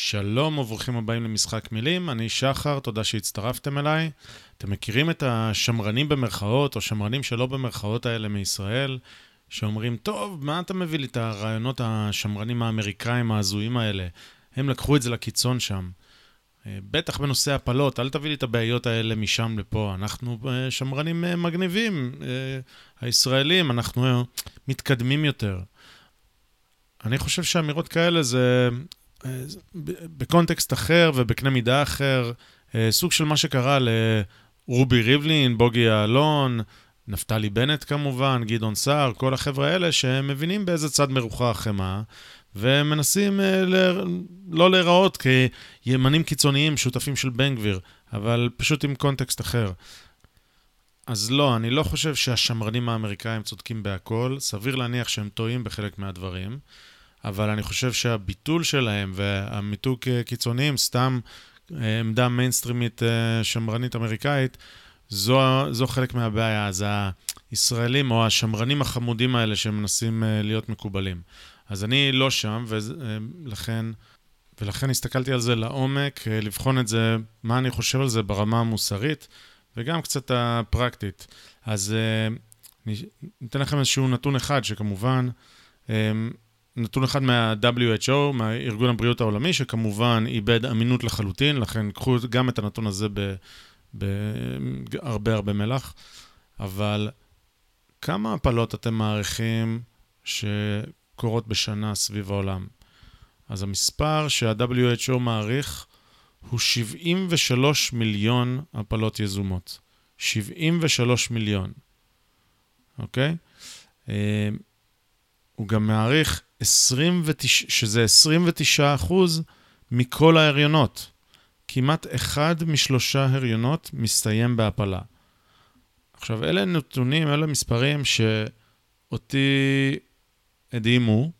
שלום וברוכים הבאים למשחק מילים, אני שחר, תודה שהצטרפתם אליי. אתם מכירים את השמרנים במרכאות, או שמרנים שלא במרכאות האלה מישראל, שאומרים, טוב, מה אתה מביא לי את הרעיונות השמרנים האמריקאים ההזויים האלה? הם לקחו את זה לקיצון שם. אה, בטח בנושא הפלות, אל תביא לי את הבעיות האלה משם לפה. אנחנו אה, שמרנים אה, מגניבים, הישראלים, אנחנו מתקדמים יותר. אני חושב שאמירות כאלה זה בקונטקסט אחר ובקנה מידה אחר, סוג של מה שקרה לרובי ריבלין, בוגי יעלון, נפתלי בנט כמובן, גדעון סער, כל החבר'ה האלה שמבינים באיזה צד מרוחה החמאה, ומנסים אה, ל... לא להיראות כימנים קיצוניים, שותפים של בן גביר, אבל פשוט עם קונטקסט אחר. אז לא, אני לא חושב שהשמרנים האמריקאים צודקים בהכל, סביר להניח שהם טועים בחלק מהדברים, אבל אני חושב שהביטול שלהם והמיתוג קיצוניים, סתם אה, עמדה מיינסטרימית אה, שמרנית אמריקאית, זו, זו חלק מהבעיה. אז הישראלים או השמרנים החמודים האלה שמנסים להיות מקובלים. אז אני לא שם, ולכן, ולכן הסתכלתי על זה לעומק, אה, לבחון את זה, מה אני חושב על זה ברמה המוסרית, וגם קצת הפרקטית. אז אה, אני אתן לכם איזשהו נתון אחד, שכמובן, אה, נתון אחד מה-WHO, מהארגון הבריאות העולמי, שכמובן איבד אמינות לחלוטין, לכן קחו גם את הנתון הזה בהרבה הרבה מלח, אבל כמה הפלות אתם מעריכים ש... קורות בשנה סביב העולם. אז המספר שה-WHO מעריך הוא 73 מיליון הפלות יזומות. 73 מיליון, אוקיי? אה, הוא גם מעריך 29, שזה 29 אחוז מכל ההריונות. כמעט אחד משלושה הריונות מסתיים בהפלה. עכשיו, אלה נתונים, אלה מספרים שאותי הדהימו,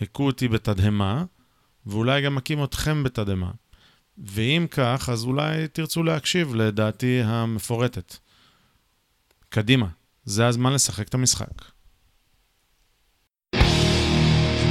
הכו אותי בתדהמה, ואולי גם מכים אתכם בתדהמה. ואם כך, אז אולי תרצו להקשיב לדעתי המפורטת. קדימה, זה הזמן לשחק את המשחק.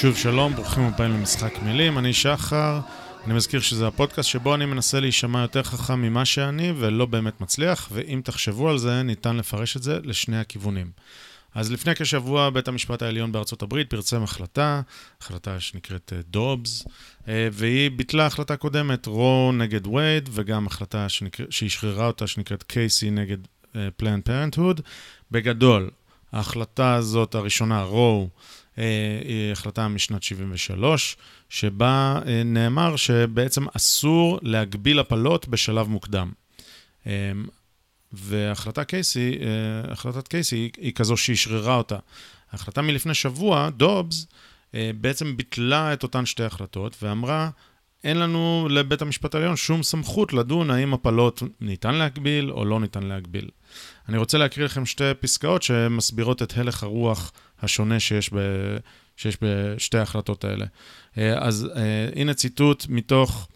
שוב שלום, ברוכים הבאים למשחק מילים, אני שחר. אני מזכיר שזה הפודקאסט שבו אני מנסה להישמע יותר חכם ממה שאני ולא באמת מצליח, ואם תחשבו על זה, ניתן לפרש את זה לשני הכיוונים. אז לפני כשבוע בית המשפט העליון בארצות הברית פרצם החלטה, החלטה שנקראת דובס, אה, אה, והיא ביטלה החלטה קודמת, רו נגד וייד, וגם החלטה שנקרא, שהשחררה אותה שנקראת קייסי נגד פלן uh, פרנטהוד. בגדול, ההחלטה הזאת, הראשונה, רו, היא החלטה משנת 73, שבה uh, נאמר שבעצם אסור להגביל הפלות בשלב מוקדם. Uh, והחלטה קייסי, אה, החלטת קייסי היא, כזו שאשררה אותה. ההחלטה מלפני שבוע, דובס, אה, בעצם ביטלה את אותן שתי החלטות ואמרה, אין לנו לבית המשפט העליון שום סמכות לדון האם הפלות ניתן להגביל או לא ניתן להגביל. אני רוצה להקריא לכם שתי פסקאות שמסבירות את הלך הרוח השונה שיש, ב, שיש בשתי ההחלטות האלה. אה, אז הנה ציטוט מתוך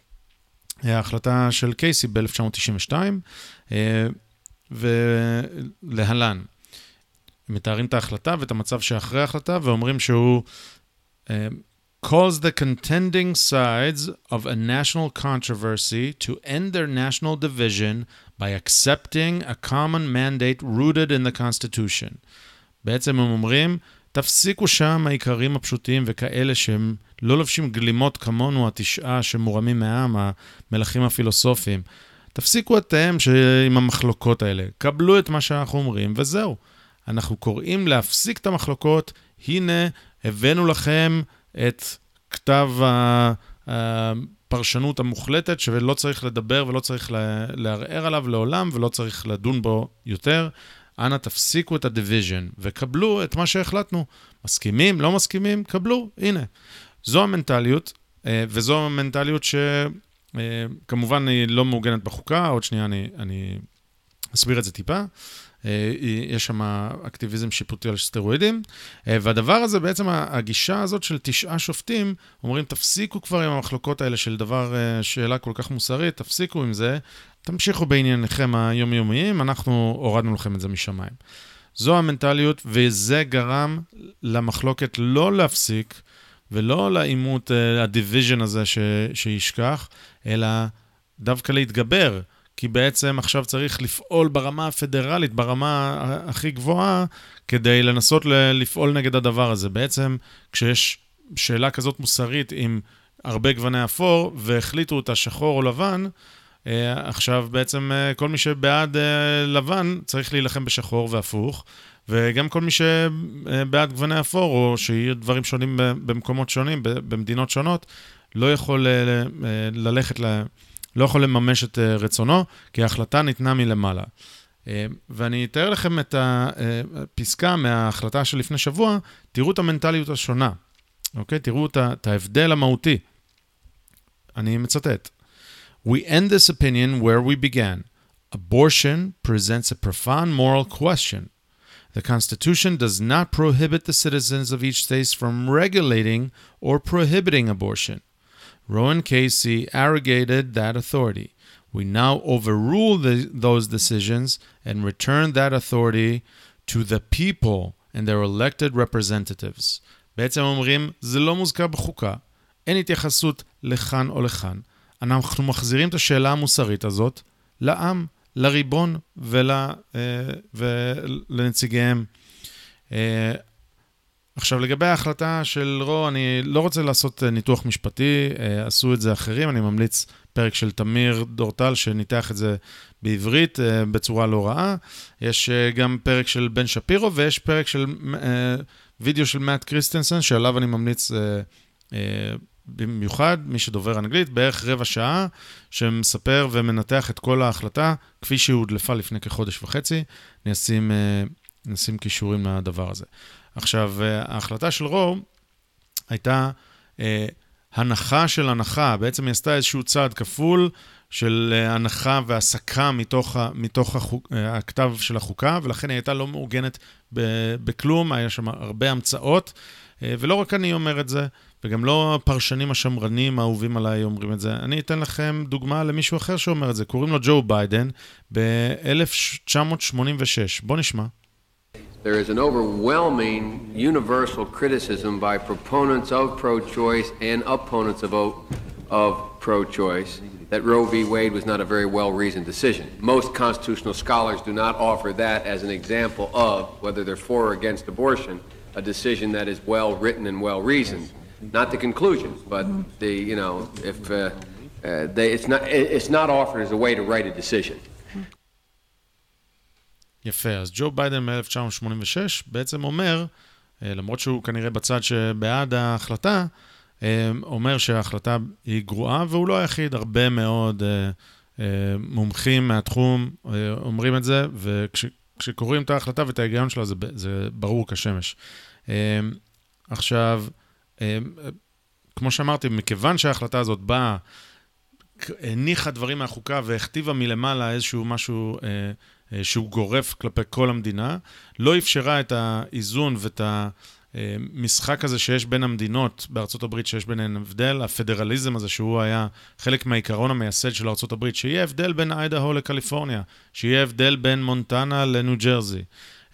ההחלטה של קייסי ב-1992. ולהלן. מתארים את ההחלטה ואת המצב שאחרי ההחלטה ואומרים שהוא uh, calls the contending sides of a national controversy to end their national division by accepting a common mandate rooted in the Constitution. בעצם הם אומרים, תפסיקו שם העיקרים הפשוטים וכאלה שהם לא לובשים גלימות כמונו, התשעה שמורמים מהעם, המלכים הפילוסופיים. תפסיקו אתם עם המחלוקות האלה, קבלו את מה שאנחנו אומרים, וזהו. אנחנו קוראים להפסיק את המחלוקות, הנה, הבאנו לכם את כתב הפרשנות המוחלטת, שלא צריך לדבר ולא צריך לערער עליו לעולם, ולא צריך לדון בו יותר. אנא תפסיקו את ה division וקבלו את מה שהחלטנו. מסכימים, לא מסכימים, קבלו, הנה. זו המנטליות, וזו המנטליות שכמובן היא לא מעוגנת בחוקה, עוד שנייה אני, אני אסביר את זה טיפה. אה, יש שם אקטיביזם שיפוטי על סטרואידים, אה, והדבר הזה, בעצם הגישה הזאת של תשעה שופטים, אומרים, תפסיקו כבר עם המחלוקות האלה של דבר, אה, שאלה כל כך מוסרית, תפסיקו עם זה, תמשיכו בענייניכם היומיומיים, אנחנו הורדנו לכם את זה משמיים. זו המנטליות, וזה גרם למחלוקת לא להפסיק, ולא לעימות, ה division הזה ש, שישכח, אלא דווקא להתגבר. כי בעצם עכשיו צריך לפעול ברמה הפדרלית, ברמה הכי גבוהה, כדי לנסות לפעול נגד הדבר הזה. בעצם, כשיש שאלה כזאת מוסרית עם הרבה גווני אפור, והחליטו אותה שחור או לבן, אה, עכשיו בעצם אה, כל מי שבעד אה, לבן צריך להילחם בשחור והפוך, וגם כל מי שבעד גווני אפור, או שיהיו דברים שונים במקומות שונים, במדינות שונות, לא יכול ללכת ל... לא יכול לממש את אה, רצונו, כי ההחלטה ניתנה מלמעלה. אה, ואני אתאר לכם את הפסקה מההחלטה של לפני שבוע, תראו את המנטליות השונה, אוקיי? תראו את ההבדל המהותי. אני מצטט. We end this opinion where we began. Abortion presents a profound moral question. The Constitution does not prohibit the citizens of each state from regulating or prohibiting abortion. Rowan Casey arrogated that authority. We now overrule the, those decisions and return that authority to the people and their elected representatives. בעצם אומרים, זה לא מוזכר בחוקה, אין התייחסות לכאן או לכאן. אנחנו מחזירים את השאלה המוסרית הזאת לעם, לריבון ול, ולנציגיהם. עכשיו, לגבי ההחלטה של רו, אני לא רוצה לעשות אה, ניתוח משפטי, אה, עשו את זה אחרים, אני ממליץ פרק של תמיר דורטל שניתח את זה בעברית אה, בצורה לא רעה. יש גם פרק של בן שפירו ויש פרק של וידאו של מאט קריסטנסן, שעליו אני ממליץ במיוחד, מי שדובר אנגלית, בערך רבע שעה, שמספר ומנתח את כל ההחלטה, כפי שהיא הודלפה לפני כחודש וחצי. אני אשים, נשים קישורים לדבר הזה. עכשיו, אה, ההחלטה של רו הייתה אה, הנחה של הנחה, בעצם היא עשתה איזשהו צעד כפול של אה, הנחה והסקה מתוך, מתוך החוק, אה, הכתב של החוקה, ולכן היא הייתה לא מעוגנת בכלום, היה שם הרבה המצאות, אה, ולא רק אני אומר את זה, וגם לא הפרשנים השמרנים האהובים עליי אומרים את זה. אני אתן לכם דוגמה למישהו אחר שאומר את זה, קוראים לו ג'ו ביידן ב-1986. בואו נשמע. there is an overwhelming universal criticism by proponents of pro-choice and opponents of, of pro-choice that Roe v. Wade was not a very well-reasoned decision. Most constitutional scholars do not offer that as an example of, whether they're for or against abortion, a decision that is well-written and well-reasoned. Not the conclusion, but the, you know, if uh, uh, they, it's, not, it's not offered as a way to write a decision. יפה, אז ג'ו ביידן מ-1986 בעצם אומר, אה, למרות שהוא כנראה בצד שבעד ההחלטה, אה, אומר שההחלטה היא גרועה, והוא לא היחיד, הרבה מאוד אה, מומחים מהתחום אומרים את זה, וכשקוראים את ההחלטה ואת ההיגיון שלה, זה, זה ברור כשמש. עכשיו, כמו שאמרתי, מכיוון שההחלטה הזאת באה, הניחה דברים מהחוקה והכתיבה מלמעלה איזשהו משהו אה, שהוא גורף כלפי כל המדינה, לא אפשרה את האיזון ואת המשחק הזה שיש בין המדינות בארצות הברית, שיש ביניהן הבדל, הפדרליזם הזה שהוא היה חלק מהעיקרון המייסד של ארצות הברית, שיהיה הבדל בין איידהו לקליפורניה, שיהיה הבדל בין מונטנה לניו ג'רזי.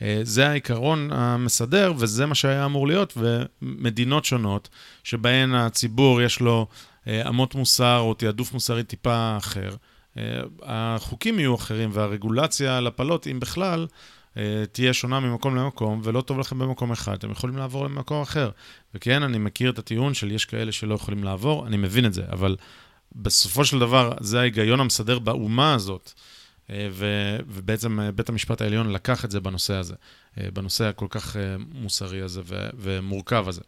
אה, זה העיקרון המסדר, וזה מה שהיה אמור להיות, ומדינות שונות, שבהן הציבור יש לו אה, אמות מוסר או תעדוף מוסרי טיפה אחר, אה, החוקים יהיו אחרים והרגולציה על הפלות, אם בכלל, אה, תהיה שונה ממקום למקום, ולא טוב לכם במקום אחד, אתם יכולים לעבור למקום אחר. וכן, אני מכיר את הטיעון של יש כאלה שלא יכולים לעבור, אני מבין את זה, אבל בסופו של דבר, זה ההיגיון המסדר באומה הזאת. אה, ו, ובעצם בית המשפט העליון לקח את זה בנושא הזה, בנושא הכל כך מוסרי הזה ו, ומורכב הזה.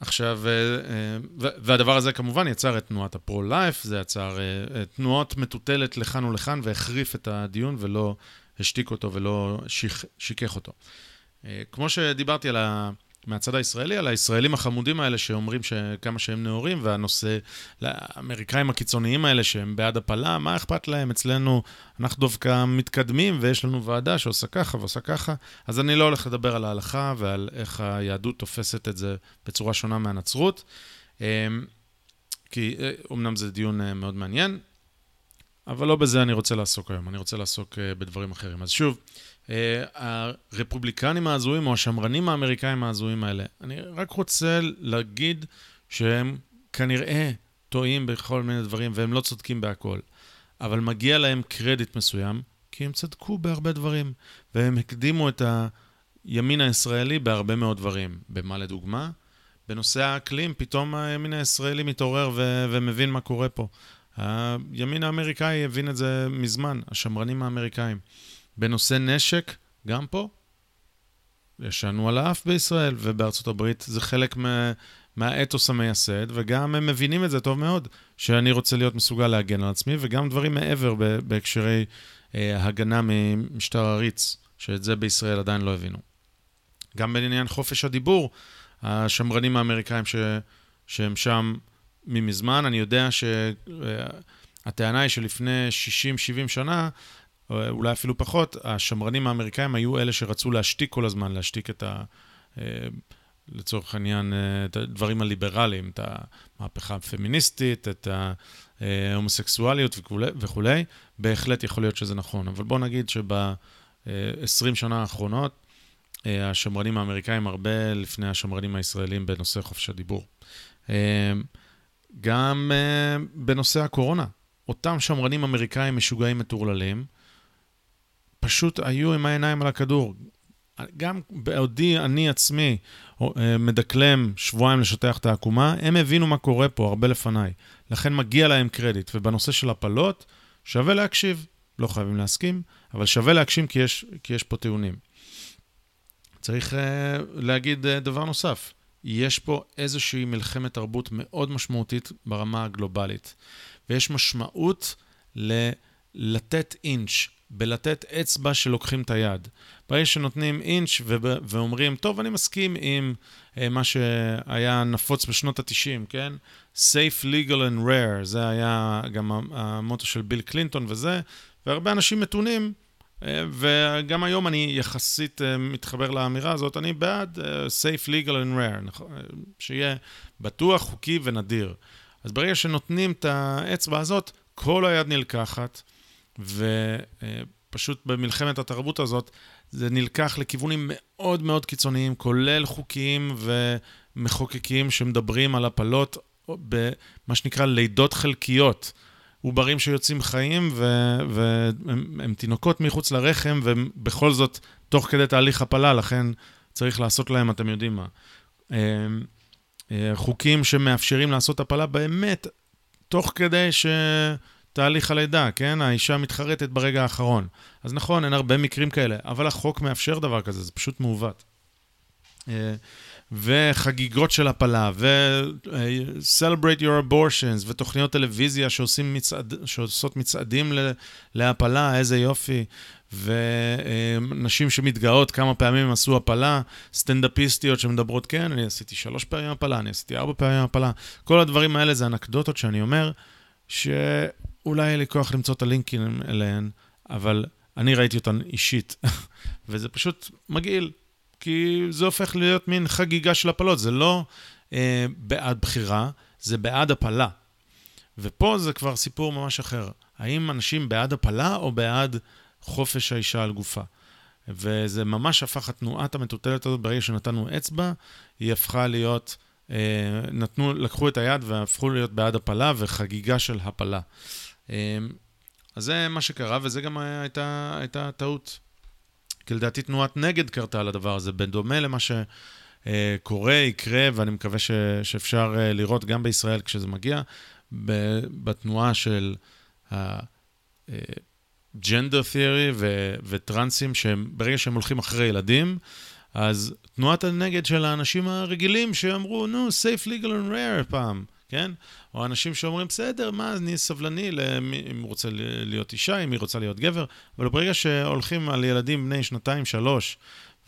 עכשיו, אה, אה, והדבר הזה כמובן יצר את תנועת הפרו-לייף, זה יצר אה, תנועות מטוטלת לכאן ולכאן והחריף את הדיון ולא השתיק אותו ולא שיכ, שיקך אותו. כמו שדיברתי על ה... מהצד הישראלי, על הישראלים החמודים האלה שאומרים כמה שהם נאורים, והנושא, לאמריקאים הקיצוניים האלה שהם בעד הפלה, מה אכפת להם? אצלנו אנחנו דווקא מתקדמים ויש לנו ועדה שעושה ככה ועושה ככה. אז אני לא הולך לדבר על ההלכה ועל איך היהדות תופסת את זה בצורה שונה מהנצרות, אמ, כי אומנם אה, זה דיון אה, מאוד מעניין, אבל לא בזה אני רוצה לעסוק היום, אני רוצה לעסוק אה, בדברים אחרים. אז שוב, הרפובליקנים ההזויים או השמרנים האמריקאים ההזויים האלה, אני רק רוצה להגיד שהם כנראה טועים בכל מיני דברים והם לא צודקים בהכל, אבל מגיע להם קרדיט מסוים, כי הם צדקו בהרבה דברים, והם הקדימו את הימין הישראלי בהרבה מאוד דברים. במה לדוגמה? בנושא האקלים, פתאום הימין הישראלי מתעורר ו- ומבין מה קורה פה. הימין האמריקאי הבין את זה מזמן, השמרנים האמריקאים. בנושא נשק, גם פה, ישנו על האף בישראל ובארצות הברית, זה חלק מה, מהאתוס המייסד, וגם הם מבינים את זה טוב מאוד, שאני רוצה להיות מסוגל להגן על עצמי, וגם דברים מעבר בהקשרי אה, הגנה ממשטר עריץ, שאת זה בישראל עדיין לא הבינו. גם בעניין חופש הדיבור, השמרנים האמריקאים ש, שהם שם ממזמן, אני יודע שהטענה היא שלפני 60-70 שנה, אולי אפילו פחות, השמרנים האמריקאים היו אלה שרצו להשתיק כל הזמן, להשתיק את ה... אה, לצורך העניין, אה, את הדברים הליברליים, את המהפכה הפמיניסטית, את ההומוסקסואליות וכולי, וכולי. בהחלט יכול להיות שזה נכון. אבל בואו נגיד שב-20 שנה האחרונות, אה, השמרנים האמריקאים הרבה לפני השמרנים הישראלים בנושא חופש הדיבור. גם בנושא הקורונה, אותם שמרנים אמריקאים משוגעים מטורללים, פשוט היו עם העיניים על הכדור. גם בעודי אני עצמי אה, מדקלם שבועיים לשטח את העקומה, הם הבינו מה קורה פה הרבה לפניי. לכן מגיע להם קרדיט. ובנושא של הפלות, שווה להקשיב. לא חייבים להסכים, אבל שווה להקשיב כי יש, כי יש פה טיעונים. צריך uh, להגיד uh, דבר נוסף. יש פה איזושהי מלחמת תרבות מאוד משמעותית ברמה הגלובלית, ויש משמעות ל- לתת אינץ' בלתת אצבע שלוקחים את היד. ברגע שנותנים אינץ' ואומרים, טוב, אני מסכים עם uh, מה שהיה נפוץ בשנות ה-90, כן? Safe, legal and rare, זה היה גם המוטו של ביל קלינטון וזה, והרבה אנשים מתונים, uh, וגם היום אני יחסית uh, מתחבר לאמירה הזאת, אני בעד uh, Safe, legal and rare, נכון? שיהיה בטוח, חוקי ונדיר. אז ברגע שנותנים את האצבע הזאת, כל היד נלקחת. ופשוט במלחמת התרבות הזאת, זה נלקח לכיוונים מאוד מאוד קיצוניים, כולל חוקיים ומחוקקים שמדברים על הפלות במה שנקרא לידות חלקיות. עוברים שיוצאים חיים והם תינוקות מחוץ לרחם, ובכל זאת, תוך כדי תהליך הפלה, לכן צריך לעשות להם, אתם יודעים מה. אה, אה, חוקים שמאפשרים לעשות הפלה באמת, תוך כדי ש... תהליך הלידה, כן? האישה מתחרטת ברגע האחרון. אז נכון, אין הרבה מקרים כאלה, אבל החוק מאפשר דבר כזה, זה פשוט מעוות. אה, וחגיגות של הפלה, ו-celebrate your abortions, ותוכניות טלוויזיה שעושים מצעד, שעושות מצעדים להפלה, איזה יופי. ונשים שמתגאות כמה פעמים עשו הפלה, סטנדאפיסטיות שמדברות, כן, אני עשיתי שלוש פעמים הפלה, אני עשיתי ארבע פעמים הפלה. כל הדברים האלה זה אנקדוטות שאני אומר, ש... אולי יהיה לי כוח למצוא את הלינקים אליהן, אבל אני ראיתי אותן אישית, וזה פשוט מגעיל, כי זה הופך להיות מין חגיגה של הפלות, זה לא אה, בעד בחירה, זה בעד הפלה. ופה זה כבר סיפור ממש אחר. האם אנשים בעד הפלה או בעד חופש האישה על גופה? וזה ממש הפך, התנועת המטוטלת הזאת, ברגע שנתנו אצבע, היא הפכה להיות, אה, נתנו, לקחו את היד והפכו להיות בעד הפלה וחגיגה של הפלה. אמ, אז זה מה שקרה, וזה גם הייתה, הייתה טעות. כי לדעתי תנועת נגד קרתה על הדבר הזה, בדומה למה שקורה, יקרה, ואני מקווה ש, שאפשר אה, לראות גם בישראל כשזה מגיע, בתנועה של ה-gender theory ו- וטרנסים, שברגע שהם הולכים אחרי ילדים, אז תנועת הנגד של האנשים הרגילים שאמרו, נו, safe, legal and rare פעם. כן? או אנשים שאומרים, בסדר, מה, אני סבלני למי, אם הוא רוצה להיות אישה, אם היא רוצה להיות גבר, אבל ברגע שהולכים על ילדים בני שנתיים, שלוש,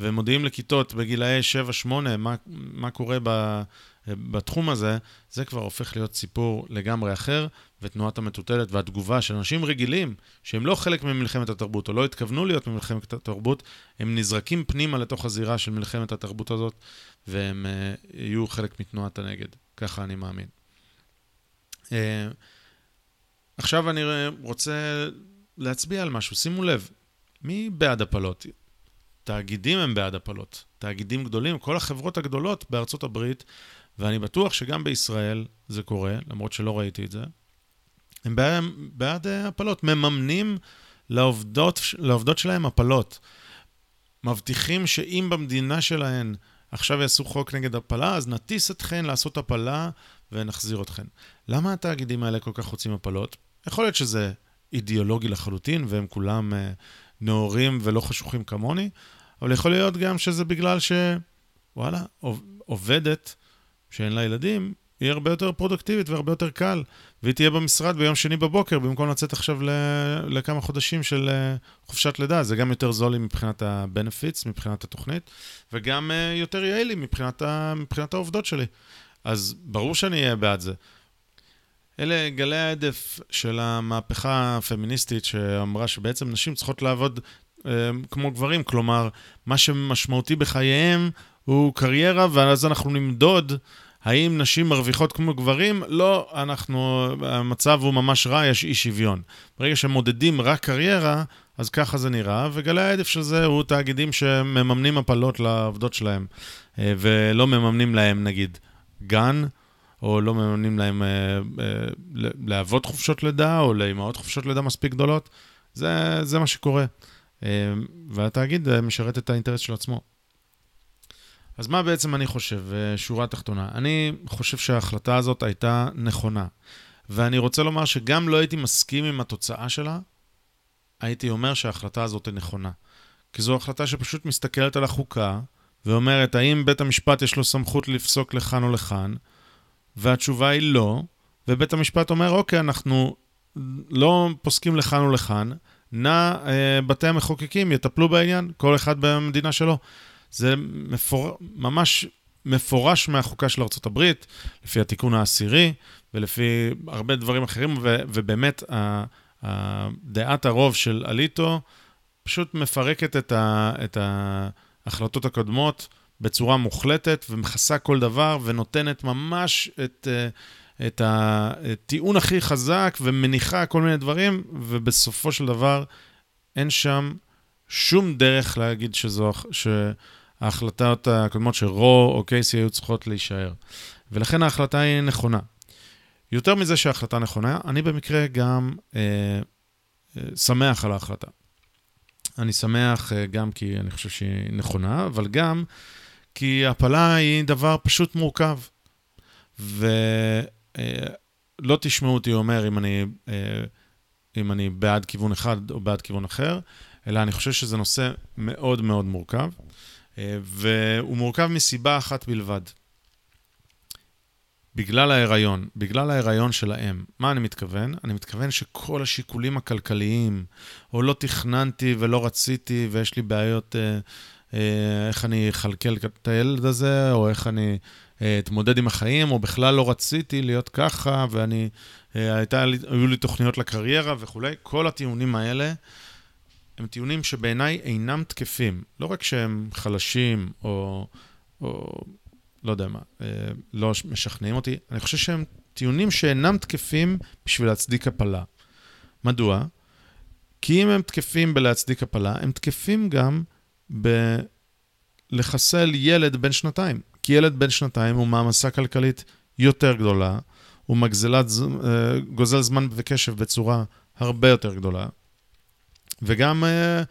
ומודיעים לכיתות בגילאי 7-8 מה, מה קורה ב, בתחום הזה, זה כבר הופך להיות סיפור לגמרי אחר, ותנועת המטוטלת והתגובה של אנשים רגילים, שהם לא חלק ממלחמת התרבות, או לא התכוונו להיות ממלחמת התרבות, הם נזרקים פנימה לתוך הזירה של מלחמת התרבות הזאת, והם uh, יהיו חלק מתנועת הנגד. ככה אני מאמין. Uh, עכשיו אני רוצה להצביע על משהו. שימו לב, מי בעד הפלות? תאגידים הם בעד הפלות. תאגידים גדולים, כל החברות הגדולות בארצות הברית, ואני בטוח שגם בישראל זה קורה, למרות שלא ראיתי את זה, הם בעד, בעד אה, הפלות. מממנים לעובדות, לעובדות שלהם הפלות. מבטיחים שאם במדינה שלהן עכשיו יעשו חוק נגד הפלה, אז נטיס אתכן לעשות הפלה ונחזיר אתכן. למה התאגידים האלה כל כך רוצים הפלות? יכול להיות שזה אידיאולוגי לחלוטין, והם כולם uh, נאורים ולא חשוכים כמוני, אבל יכול להיות גם שזה בגלל ש... וואלה, עובדת שאין לה ילדים, היא הרבה יותר פרודקטיבית והרבה יותר קל, והיא תהיה במשרד ביום שני בבוקר, במקום לצאת עכשיו ל... לכמה חודשים של uh, חופשת לידה. זה גם יותר זול לי מבחינת ה-benefits, מבחינת התוכנית, וגם uh, יותר יעיל לי מבחינת, ה... מבחינת העובדות שלי. אז ברור שאני אהיה בעד זה. אלה גלי ההדף של המהפכה הפמיניסטית שאמרה שבעצם נשים צריכות לעבוד אה, כמו גברים, כלומר, מה שמשמעותי בחייהם הוא קריירה, ואז אנחנו נמדוד האם נשים מרוויחות כמו גברים? לא, אנחנו, המצב הוא ממש רע, יש אי שוויון. ברגע שמודדים רק קריירה, אז ככה זה נראה, וגלי ההדף של זה הוא תאגידים שמממנים הפלות לעובדות שלהם, אה, ולא מממנים להם, נגיד, גן, או לא מממנים להם אה, אה, לאבות חופשות לידה, או לאמהות חופשות לידה מספיק גדולות. זה, זה מה שקורה. אה, והתאגיד אה, משרת את האינטרס של עצמו. אז מה בעצם אני חושב, אה, שורה תחתונה? אני חושב שההחלטה הזאת הייתה נכונה. ואני רוצה לומר שגם לא הייתי מסכים עם התוצאה שלה, הייתי אומר שההחלטה הזאת היא נכונה. כי זו החלטה שפשוט מסתכלת על החוקה, ואומרת, האם בית המשפט יש לו סמכות לפסוק לכאן או לכאן, והתשובה היא לא, ובית המשפט אומר, אוקיי, אנחנו לא פוסקים לכאן או לכאן, נא אה, בתי המחוקקים יטפלו בעניין, כל אחד במדינה שלו. זה מפור... ממש מפורש מהחוקה של ארה"ב, לפי התיקון העשירי ולפי הרבה דברים אחרים, ו... ובאמת ה... ה... דעת הרוב של אליטו פשוט מפרקת את, ה... את ההחלטות הקודמות בצורה מוחלטת ומכסה כל דבר ונותנת ממש את, אה, את הטיעון הכי חזק ומניחה כל מיני דברים, ובסופו של דבר אין שם שום דרך להגיד שזו, שההחלטות הקודמות של רו או קייסי היו צריכות להישאר. ולכן ההחלטה היא נכונה. יותר מזה שההחלטה נכונה, אני במקרה גם אה, אה, שמח על ההחלטה. אני שמח אה, גם כי אני חושב שהיא נכונה, אבל גם כי הפלה היא דבר פשוט מורכב. ולא אה, תשמעו אותי אומר אם אני, אה, אם אני בעד כיוון אחד או בעד כיוון אחר, אלא אני חושב שזה נושא מאוד מאוד מורכב, והוא מורכב מסיבה אחת בלבד. בגלל ההיריון, בגלל ההיריון של האם. מה אני מתכוון? אני מתכוון שכל השיקולים הכלכליים, או לא תכננתי ולא רציתי ויש לי בעיות אה, אה, איך אני אכלכל את הילד הזה, או איך אני אה, אתמודד עם החיים, או בכלל לא רציתי להיות ככה, ואני, אה, הייתה, היו לי תוכניות לקריירה וכולי. כל הטיעונים האלה הם טיעונים שבעיניי אינם תקפים. לא רק שהם חלשים, או, או לא יודע מה, לא משכנעים אותי, אני חושב שהם טיעונים שאינם תקפים בשביל להצדיק הפלה. מדוע? כי אם הם תקפים בלהצדיק הפלה, הם תקפים גם בלחסל ילד בן שנתיים. כי ילד בן שנתיים הוא מעמסה כלכלית יותר גדולה, הוא מגזלת, אה, גוזל זמן וקשב בצורה הרבה יותר גדולה. וגם אה,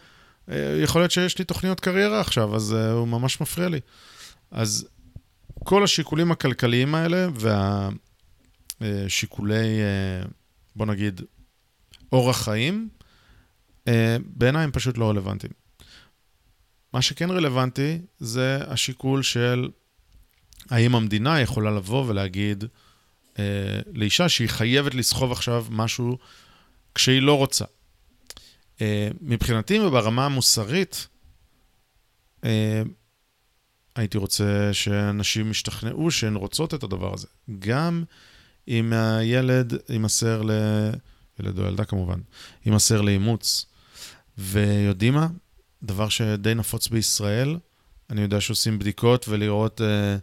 אה, יכול להיות שיש לי תוכניות קריירה עכשיו, אז הוא ממש מפריע לי. אז כל השיקולים הכלכליים האלה והשיקולי, בוא נגיד, אורח חיים, בעיניי הם פשוט לא רלוונטיים. מה שכן רלוונטי זה השיקול של האם המדינה יכולה לבוא ולהגיד אה, לאישה שהיא חייבת לסחוב עכשיו משהו כשהיא לא רוצה. אה, מבחינתי וברמה המוסרית, אה, הייתי רוצה שאנשים ישתכנעו שהן רוצות את הדבר הזה. גם אם הילד יימסר ל... ילד או ילדה כמובן, יימסר לאימוץ. ויודעים מה? דבר שדי נפוץ בישראל, אני יודע שעושים בדיקות ולראות אה,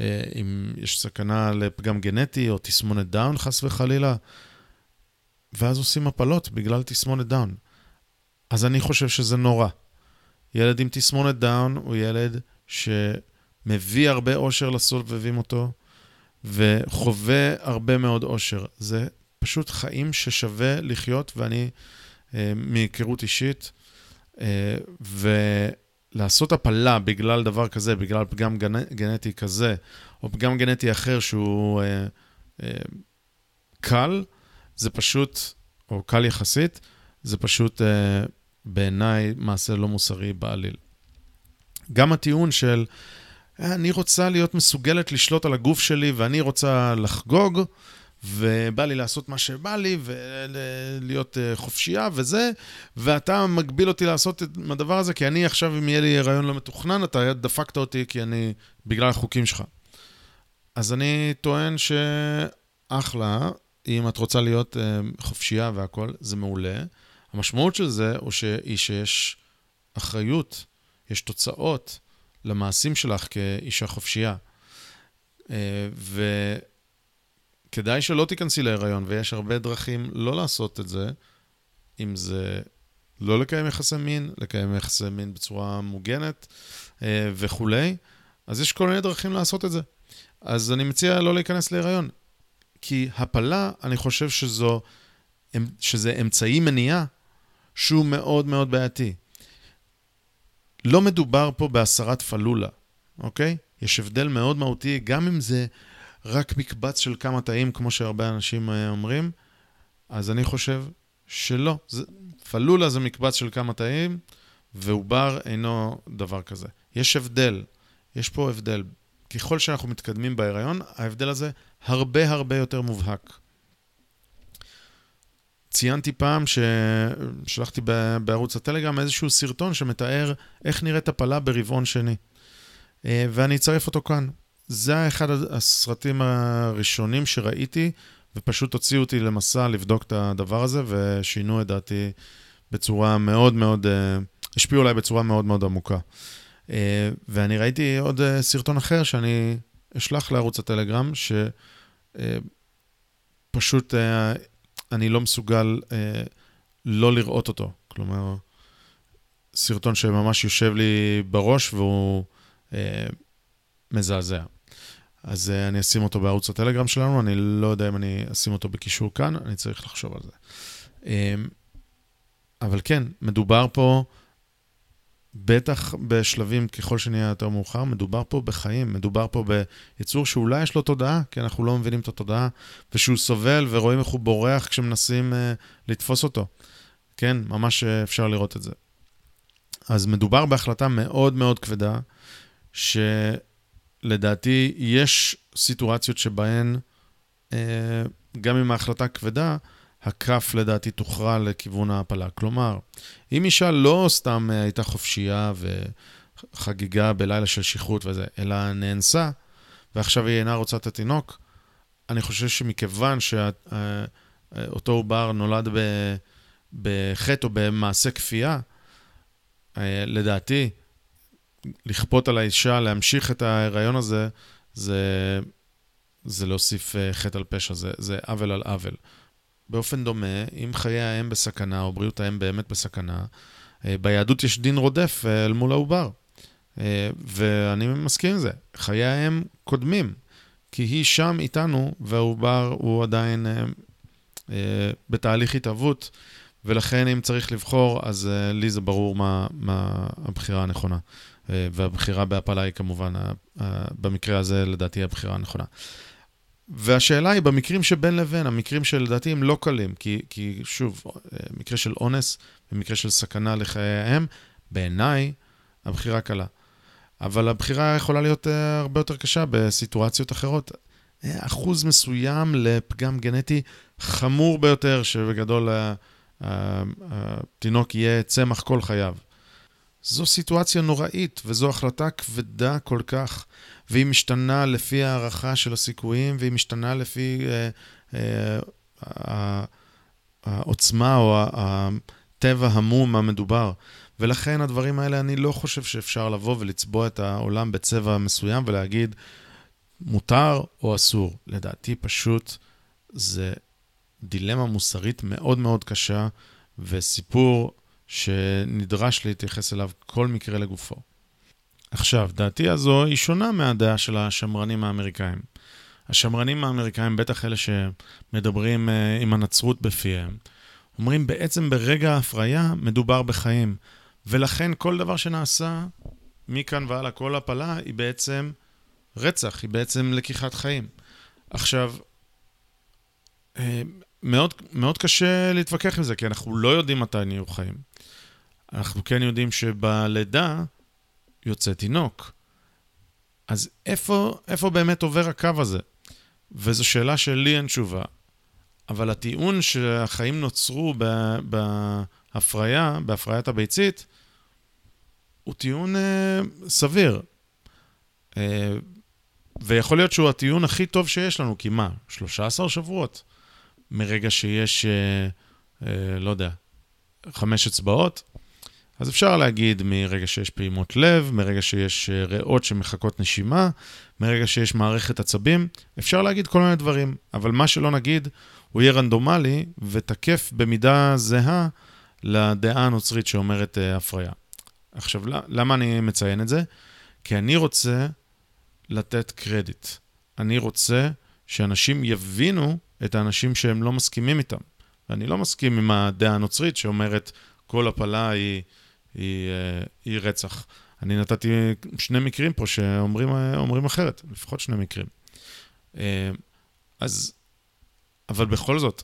אה, אם יש סכנה לפגם גנטי או תסמונת דאון, חס וחלילה, ואז עושים הפלות בגלל תסמונת דאון. אז אני חושב שזה נורא. ילד עם תסמונת דאון הוא ילד שמביא הרבה אושר לסובבים אותו, וחווה הרבה מאוד אושר. זה פשוט חיים ששווה לחיות, ואני, אה, מהיכרות אישית, אה, ולעשות הפלה בגלל דבר כזה, בגלל פגם גנטי כזה, או פגם גנטי אחר שהוא אה, קל, זה פשוט, או קל יחסית, זה פשוט בעיניי מעשה לא מוסרי בעליל. גם הטיעון של אני רוצה להיות מסוגלת לשלוט על הגוף שלי ואני רוצה לחגוג, ובא לי לעשות מה שבא לי, ולהיות אה, חופשייה וזה, ואתה מגביל אותי לעשות את הדבר הזה, כי אני עכשיו, אם יהיה לי הריון לא מתוכנן, אתה דפקת אותי כי אני, בגלל החוקים שלך. אז אני טוען שאחלה, אם את רוצה להיות אה, חופשייה והכול, זה מעולה. המשמעות של זה היא שיש אחריות, יש תוצאות למעשים שלך כאישה חופשייה. אה, וכדאי שלא תיכנסי להיריון, ויש הרבה דרכים לא לעשות את זה, אם זה לא לקיים יחסי מין, לקיים יחסי מין בצורה מוגנת אה, וכולי, אז יש כל מיני דרכים לעשות את זה. אז אני מציע לא להיכנס להיריון. כי הפלה, אני חושב שזו, שזה אמצעי מניעה שהוא מאוד מאוד בעייתי. לא מדובר פה בהסרת פלולה, אוקיי? יש הבדל מאוד מהותי, גם אם זה רק מקבץ של כמה תאים, כמו שהרבה אנשים אה, אומרים, אז אני חושב שלא. זה, פלולה זה מקבץ של כמה תאים, ועובר אינו דבר כזה. יש הבדל, יש פה הבדל. ככל שאנחנו מתקדמים בהיריון, ההבדל הזה הרבה הרבה יותר מובהק. ציינתי פעם ששלחתי בערוץ הטלגרם איזשהו סרטון שמתאר איך נראית הפלה ברבעון שני. אה, ואני אצרף אותו כאן. זה אחד הסרטים הראשונים שראיתי, ופשוט הוציאו אותי למסע לבדוק את הדבר הזה, ושינו את דעתי בצורה מאוד מאוד, אה, השפיעו עליי בצורה מאוד מאוד עמוקה. אה, ואני ראיתי עוד סרטון אחר שאני אשלח לערוץ הטלגרם, שפשוט אני לא מסוגל אה, לא לראות אותו. כלומר, סרטון שממש יושב לי בראש והוא אה, מזעזע. אז אה, אני אשים אותו בערוץ הטלגרם שלנו, אני לא יודע אם אני אשים אותו בקישור כאן, אני צריך לחשוב על זה. אה, אבל כן, מדובר פה... בטח בשלבים ככל שנהיה יותר מאוחר, מדובר פה בחיים, מדובר פה ביצור שאולי יש לו תודעה, כי אנחנו לא מבינים את התודעה, ושהוא סובל ורואים איך הוא בורח כשמנסים uh, לתפוס אותו. כן, ממש אה, אפשר לראות את זה. אז מדובר בהחלטה מאוד מאוד כבדה, שלדעתי יש סיטואציות שבהן, uh, גם אם ההחלטה כבדה, הכף לדעתי תוכרע לכיוון ההעפלה. כלומר, אם אישה לא סתם אה, הייתה חופשייה וחגיגה בלילה של שכרות וזה, אלא נאנסה, ועכשיו היא אינה רוצה את התינוק, אני חושב שמכיוון שאותו אה, עובר נולד בחטא או במעשה כפייה, אה, לדעתי, לכפות על האישה להמשיך את ההיריון הזה, זה, זה להוסיף חטא על פשע, זה, זה עוול על עוול. באופן דומה, אם חיי האם בסכנה, או בריאות האם באמת בסכנה, אה, ביהדות יש דין רודף אה, אל מול העובר. אה, ואני מסכים עם זה. חיי האם קודמים, כי היא שם איתנו, והעובר הוא עדיין בתהליך התהוות, ולכן אם צריך לבחור, אז לי זה ברור מה, מה הבחירה הנכונה. והבחירה בהפלה היא כמובן, במקרה הזה לדעתי הבחירה הנכונה. והשאלה היא, במקרים שבין לבין, המקרים שלדעתי הם לא קלים, כי, כי שוב, מקרה של אונס ומקרה של סכנה לחיי האם, בעיניי הבחירה קלה. אבל הבחירה יכולה להיות uh, הרבה יותר קשה בסיטואציות אחרות. Uh, אחוז מסוים לפגם גנטי חמור ביותר, שבגדול התינוק יהיה צמח כל חייו. זו סיטואציה נוראית, וזו החלטה כבדה כל כך, והיא משתנה לפי הערכה של הסיכויים, והיא משתנה לפי אה, אה, העוצמה או הטבע המום המדובר. ולכן הדברים האלה, אני לא חושב שאפשר לבוא ולצבוע את העולם בצבע מסוים ולהגיד, מותר או אסור. לדעתי פשוט זה דילמה מוסרית מאוד מאוד קשה, וסיפור שנדרש להתייחס אליו כל מקרה לגופו. עכשיו, דעתי הזו היא שונה מהדעה של השמרנים האמריקאים. השמרנים האמריקאים, בטח אלה שמדברים uh, עם הנצרות בפיהם, אומרים בעצם ברגע ההפריה מדובר בחיים, ולכן כל דבר שנעשה מכאן והלאה, כל הפלה, היא בעצם רצח, היא בעצם לקיחת חיים. עכשיו, uh, מאוד, מאוד קשה להתווכח עם זה, כי אנחנו לא יודעים מתי נהיו חיים. אנחנו כן יודעים שבלידה יוצא תינוק. אז איפה, איפה באמת עובר הקו הזה? וזו שאלה שלי אין תשובה. אבל הטיעון שהחיים נוצרו בהפריה, בהפריית הביצית, הוא טיעון אה, סביר. אה, ויכול להיות שהוא הטיעון הכי טוב שיש לנו, כי מה, 13 שבועות? מרגע שיש, אה, אה, לא יודע, חמש אצבעות? אז אפשר להגיד מרגע שיש פעימות לב, מרגע שיש אה, ריאות שמחכות נשימה, מרגע שיש מערכת עצבים, אפשר להגיד כל מיני דברים, אבל מה שלא נגיד, הוא יהיה רנדומלי ותקף במידה זהה לדעה הנוצרית שאומרת uh, הפריה. עכשיו, למה אני מציין את זה? כי אני רוצה לתת קרדיט. אני רוצה שאנשים יבינו את האנשים שהם לא מסכימים איתם. ואני לא מסכים עם הדעה הנוצרית שאומרת כל הפלה היא... היא, אה, היא רצח. אני נתתי שני מקרים פה שאומרים אחרת, לפחות שני מקרים. אה, אז, אבל בכל זאת,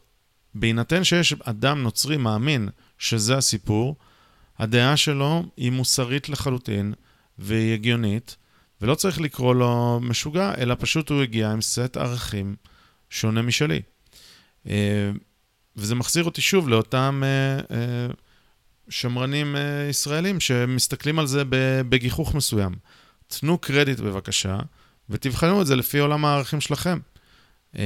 בהינתן שיש אדם נוצרי מאמין שזה הסיפור, הדעה שלו היא מוסרית לחלוטין והיא הגיונית, ולא צריך לקרוא לו משוגע, אלא פשוט הוא הגיע עם סט ערכים שונה משלי. אה, וזה מחזיר אותי שוב לאותם שמרנים uh, ישראלים שמסתכלים על זה בגיחוך מסוים. תנו קרדיט בבקשה, ותבחנו את זה לפי עולם הערכים שלכם. Um,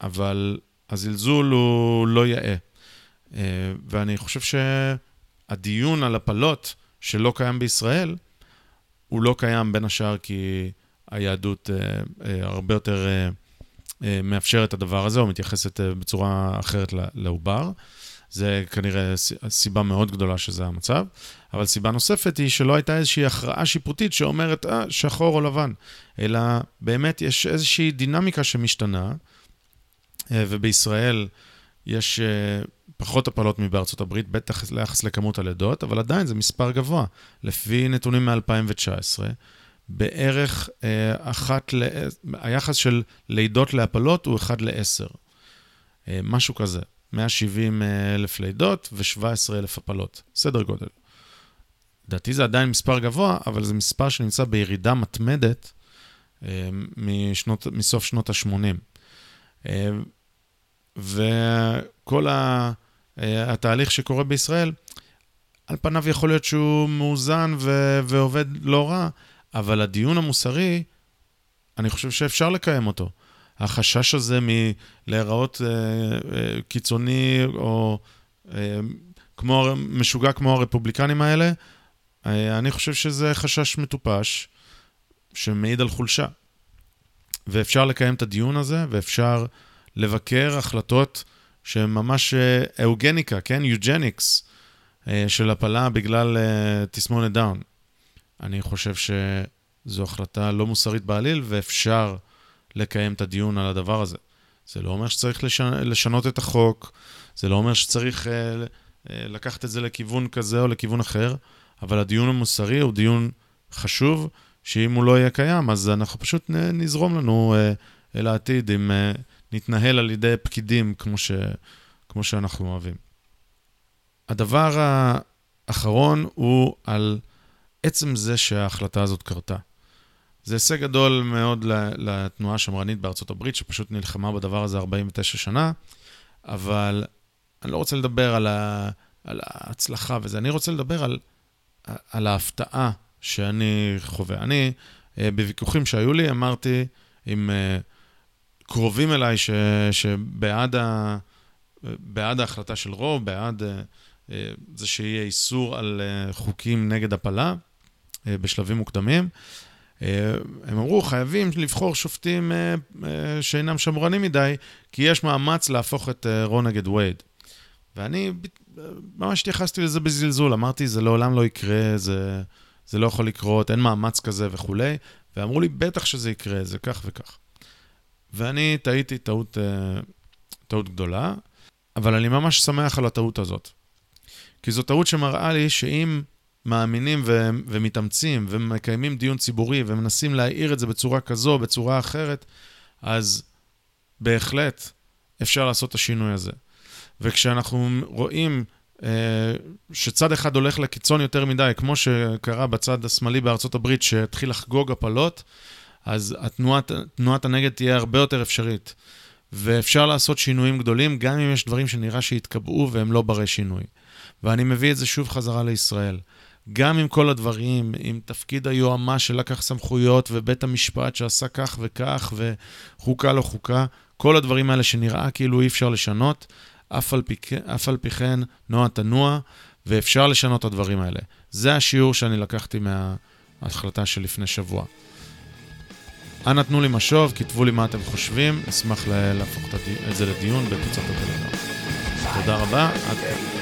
אבל הזלזול הוא לא יאה. Uh, ואני חושב שהדיון על הפלות שלא קיים בישראל, הוא לא קיים בין השאר כי היהדות הרבה יותר מאפשרת את הדבר הזה, או מתייחסת בצורה אחרת לעובר. זה כנראה סיבה מאוד גדולה שזה המצב. אבל סיבה נוספת היא שלא הייתה איזושהי הכרעה שיפוטית שאומרת, אה, שחור או לבן, אלא באמת יש איזושהי דינמיקה שמשתנה, אה, ובישראל יש אה, פחות הפלות מבארצות הברית, בטח ליחס לכמות הלידות, אבל עדיין זה מספר גבוה. לפי נתונים מ-2019, בערך אה, אחת, ל... היחס של לידות להפלות הוא 1 ל-10. משהו כזה. 170 אלף לידות ו-17 אלף הפלות, סדר גודל. לדעתי זה עדיין מספר גבוה, אבל זה מספר שנמצא בירידה מתמדת אה, משנות, מסוף שנות ה-80. אה, וכל ה, אה, התהליך שקורה בישראל, על פניו יכול להיות שהוא מאוזן ו- ועובד לא רע, אבל הדיון המוסרי, אני חושב שאפשר לקיים אותו. החשש הזה מלהיראות אה, אה, קיצוני או אה, כמו, משוגע כמו הרפובליקנים האלה, אה, אני חושב שזה חשש מטופש שמעיד על חולשה. ואפשר לקיים את הדיון הזה, ואפשר לבקר החלטות שהן ממש אה, אאוגניקה, כן? eugenics אה, של הפלה בגלל אה, תסמונת דאון. אני חושב שזו החלטה לא מוסרית בעליל, ואפשר... לקיים את הדיון על הדבר הזה. זה לא אומר שצריך לשנות, לשנות את החוק, זה לא אומר שצריך אה, אה, לקחת את זה לכיוון כזה או לכיוון אחר, אבל הדיון המוסרי הוא דיון חשוב, שאם הוא לא יהיה קיים, אז אנחנו פשוט נזרום לנו אה, אל העתיד אם אה, נתנהל על ידי פקידים כמו, ש, כמו שאנחנו אוהבים. הדבר האחרון הוא על עצם זה שההחלטה הזאת קרתה. זה הישג גדול מאוד לתנועה השמרנית בארצות הברית, שפשוט נלחמה בדבר הזה 49 שנה, אבל אני לא רוצה לדבר על, ה, על ההצלחה וזה, אני רוצה לדבר על על ההפתעה שאני חווה. אני, אה, בוויכוחים שהיו לי, אמרתי עם אה, קרובים אליי ש, שבעד ה, בעד ההחלטה של רוב, בעד זה שיהיה איסור על חוקים נגד הפלה בשלבים מוקדמים. הם אמרו, חייבים לבחור שופטים שאינם שמרנים מדי, כי יש מאמץ להפוך את רון נגד וייד. ואני ממש התייחסתי לזה בזלזול, אמרתי, זה לעולם לא יקרה, זה, זה לא יכול לקרות, אין מאמץ כזה וכולי, ואמרו לי, בטח שזה יקרה, זה כך וכך. ואני טעיתי טעות, אה, טעות גדולה, אבל אני ממש שמח על הטעות הזאת. כי זו טעות שמראה לי שאם מאמינים ו- ומתאמצים ומקיימים דיון ציבורי ומנסים להעיר את זה בצורה כזו, בצורה אחרת, אז בהחלט אפשר לעשות את השינוי הזה. וכשאנחנו רואים אה, שצד אחד הולך לקיצון יותר מדי, כמו שקרה בצד השמאלי בארצות הברית, שהתחיל לחגוג הפלות, אז התנועת, תנועת הנגד תהיה הרבה יותר אפשרית. ואפשר לעשות שינויים גדולים, גם אם יש דברים שנראה שיתקבעו והם לא ברי שינוי. ואני מביא את זה שוב חזרה לישראל. גם עם כל הדברים, עם תפקיד היועמ"ש שלקח סמכויות, ובית המשפט שעשה כך וכך, וחוקה לא חוקה, כל הדברים האלה שנראה כאילו אי אפשר לשנות, אף על, פי, אף על פי כן נוע תנוע, ואפשר לשנות את הדברים האלה. זה השיעור שאני לקחתי מההחלטה של לפני שבוע. אנא תנו לי משוב, כתבו לי מה אתם חושבים, אשמח להפוך את זה לדיון בקבוצת הטלגרם. תודה רבה, עד כאן.